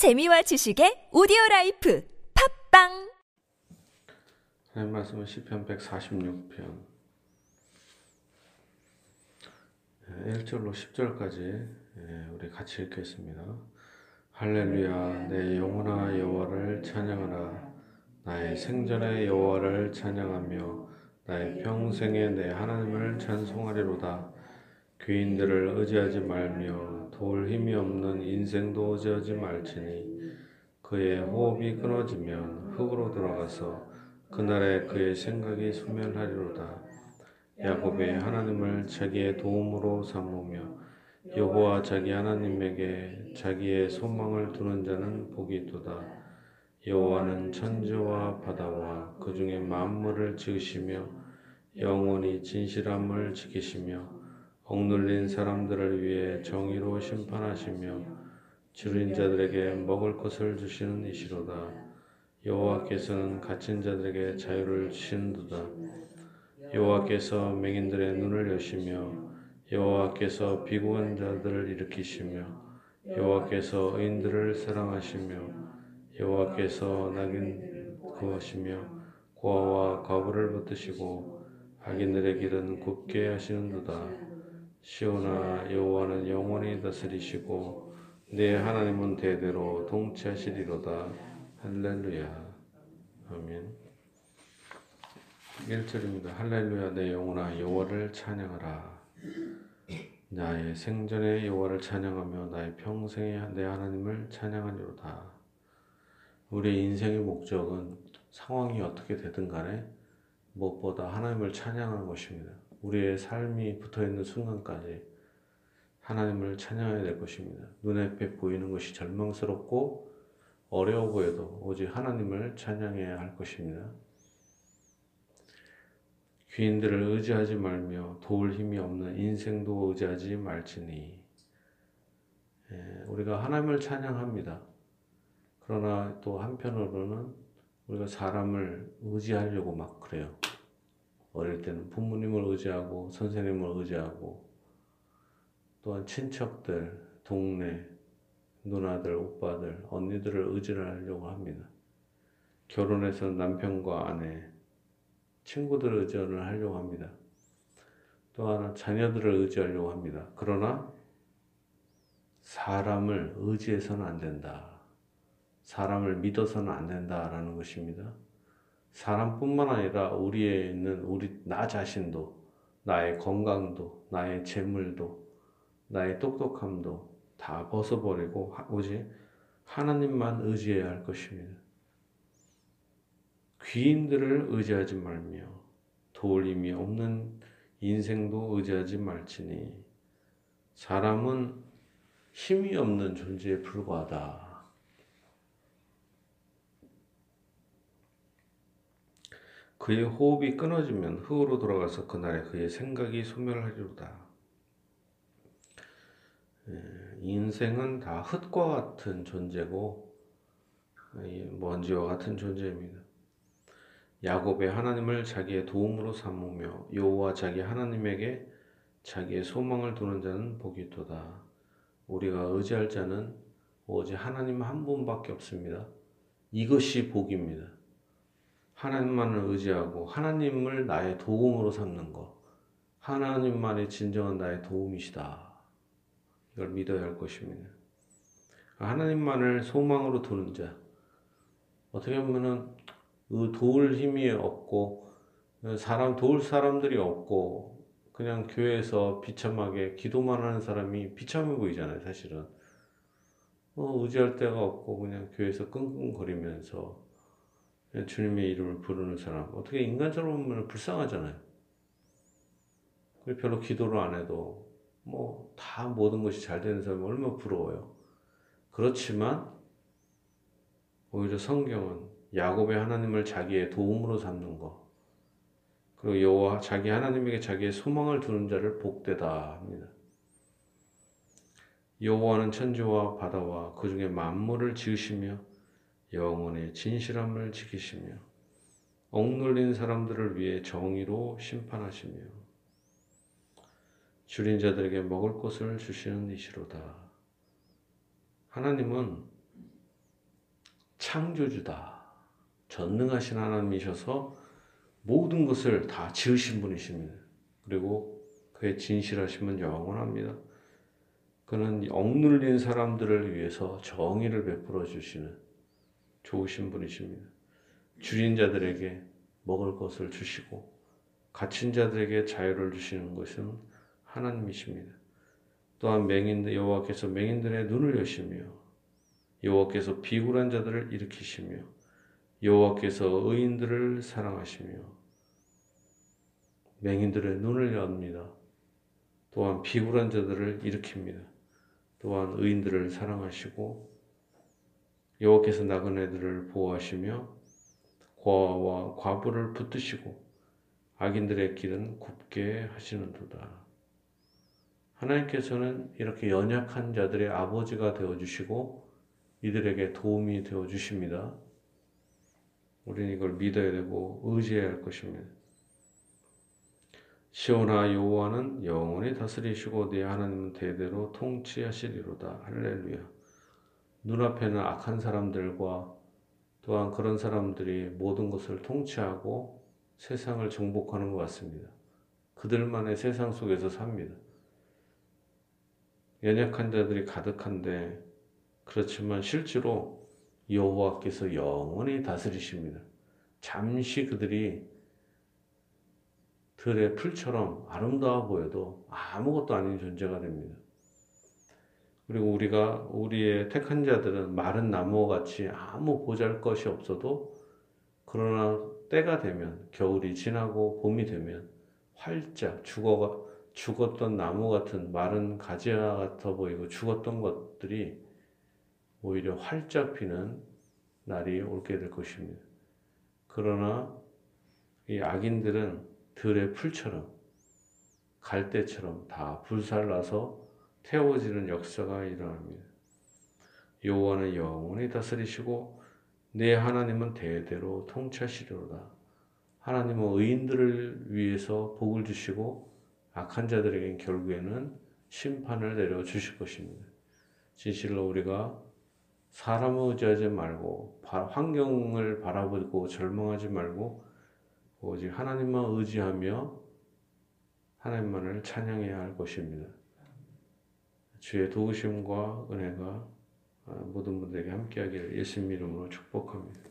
재미와 지식의 오디오 life. 팟빵! 하나님 말씀은 시편 146편. 1절로 10절까지 우리 같이 읽겠습니다. 할렐루야 내 영혼아 여호와를 찬양하라. 나의 생전의 여호와를 찬양하며 나의 평생에 내 하나님을 찬송하리로다. 귀인들을 의지하지 말며 도울 힘이 없는 인생도 의지하지 말지니 그의 호흡이 끊어지면 흙으로 들어가서 그날에 그의 생각이 소멸하리로다. 야곱의 하나님을 자기의 도움으로 삼으며 여호와 자기 하나님에게 자기의 소망을 두는 자는 복이 있도다. 여호와는 천지와 바다와 그 중에 만물을 지으시며 영원히 진실함을 지키시며 억눌린 사람들을 위해 정의로 심판하시며 줄인 자들에게 먹을 것을 주시는 이시로다. 여호와께서는 갇힌 자들에게 자유를 주시는도다. 여호와께서 맹인들의 눈을 여시며 여호와께서 비구한 자들을 일으키시며 여호와께서 의인들을 사랑하시며 여호와께서 낙인 그으시며 고아와 과부를 붙드시고 악인들의 길은 굽게 하시는도다. 시온아 여호와는 영원히 다스리시고 내 하나님은 대대로 통치하시리로다. 할렐루야. 아멘. 1절입니다. 할렐루야 내 영혼아 여호와를 찬양하라. 나의 생전에 여호와를 찬양하며 나의 평생에 내 하나님을 찬양하리로다. 우리 인생의 목적은 상황이 어떻게 되든 간에 무엇보다 하나님을 찬양하는 것입니다 우리의 삶이 붙어 있는 순간까지 하나님을 찬양해야 될 것입니다. 눈앞에 보이는 것이 절망스럽고 어려워 보여도 오직 하나님을 찬양해야 할 것입니다. 귀인들을 의지하지 말며 도울 힘이 없는 인생도 의지하지 말지니 예, 우리가 하나님을 찬양합니다. 그러나 또 한편으로는 우리가 사람을 의지하려고 막 그래요. 어릴 때는 부모님을 의지하고 선생님을 의지하고 또한 친척들, 동네, 누나들, 오빠들, 언니들을 의지를 하려고 합니다. 결혼해서 남편과 아내, 친구들을 의지를 하려고 합니다. 또 하나 자녀들을 의지하려고 합니다. 그러나 사람을 의지해서는 안 된다. 사람을 믿어서는 안 된다라는 것입니다. 사람뿐만 아니라 우리에 있는 우리 나 자신도 나의 건강도 나의 재물도 나의 똑똑함도 다 벗어버리고 오직 하나님만 의지해야 할 것입니다. 귀인들을 의지하지 말며 도울림이 없는 인생도 의지하지 말지니 사람은 힘이 없는 존재에 불과하다. 그의 호흡이 끊어지면 흙으로 돌아가서 그날에 그의 생각이 소멸하리로다. 예, 인생은 다 흙과 같은 존재고 먼지와 같은 존재입니다. 야곱의 하나님을 자기의 도움으로 삼으며 여호와 자기 하나님에게 자기의 소망을 두는 자는 복이 있도다. 우리가 의지할 자는 오직 하나님 한 분밖에 없습니다. 이것이 복입니다. 하나님만을 의지하고 하나님을 나의 도움으로 삼는 것. 하나님만이 진정한 나의 도움이시다. 이걸 믿어야 할 것입니다. 하나님만을 소망으로 두는 자. 어떻게 보면은 그 도울 힘이 없고 사람 도울 사람들이 없고 그냥 교회에서 비참하게 기도만 하는 사람이 비참해 보이잖아요, 사실은. 어, 의지할 데가 없고 그냥 교회에서 끙끙거리면서 주님의 이름을 부르는 사람 어떻게 인간적으로 보면 불쌍하잖아요. 별로 기도를 안 해도 뭐 다 모든 것이 잘 되는 사람이 얼마나 부러워요. 그렇지만 오히려 성경은 야곱의 하나님을 자기의 도움으로 삼는 것 그리고 여호와 자기 하나님에게 자기의 소망을 두는 자를 복되다 합니다. 여호와는 천지와 바다와 그 중에 만물을 지으시며 영혼의 진실함을 지키시며 억눌린 사람들을 위해 정의로 심판하시며 줄인 자들에게 먹을 것을 주시는 이시로다. 하나님은 창조주다. 전능하신 하나님이셔서 모든 것을 다 지으신 분이십니다. 그리고 그의 진실하심은 영원합니다. 그는 억눌린 사람들을 위해서 정의를 베풀어 주시는 좋으신 분이십니다. 줄인 자들에게 먹을 것을 주시고 갇힌 자들에게 자유를 주시는 것은 하나님이십니다. 또한 맹인들 여호와께서 맹인들의 눈을 여시며 여호와께서 비굴한 자들을 일으키시며 여호와께서 의인들을 사랑하시며 맹인들의 눈을 엽니다. 또한 비굴한 자들을 일으킵니다. 또한 의인들을 사랑하시고 여호와께서 나그네들을 보호하시며 과와 과부를 붙드시고 악인들의 길은 굽게 하시는도다. 하나님께서는 이렇게 연약한 자들의 아버지가 되어 주시고 이들에게 도움이 되어 주십니다. 우리는 이걸 믿어야 되고 의지해야 할 것입니다. 시온아 여호와는 영원히 다스리시고 네 하나님은 대대로 통치하시리로다. 할렐루야. 눈앞에는 악한 사람들과 또한 그런 사람들이 모든 것을 통치하고 세상을 정복하는 것 같습니다. 그들만의 세상 속에서 삽니다. 연약한 자들이 가득한데 그렇지만 실제로 여호와께서 영원히 다스리십니다. 잠시 그들이 들의 풀처럼 아름다워 보여도 아무것도 아닌 존재가 됩니다. 그리고 우리가 우리의 택한 자들은 마른 나무와 같이 아무 보잘 것이 없어도 그러나 때가 되면 겨울이 지나고 봄이 되면 활짝 죽어가 죽었던 나무 같은 마른 가지와 같아 보이고 죽었던 것들이 오히려 활짝 피는 날이 올게 될 것입니다. 그러나 이 악인들은 들의 풀처럼 갈대처럼 다 불살라서 태워지는 역사가 일어납니다. 여호와는 영원히 다스리시고 내 하나님은 대대로 통치하시리로다. 하나님은 의인들을 위해서 복을 주시고 악한 자들에겐 결국에는 심판을 내려 주실 것입니다. 진실로 우리가 사람을 의지하지 말고 환경을 바라보고 절망하지 말고 오직 하나님만 의지하며 하나님만을 찬양해야 할 것입니다. 주의 도우심과 은혜가 모든 분들에게 함께하기를 예수님 이름으로 축복합니다.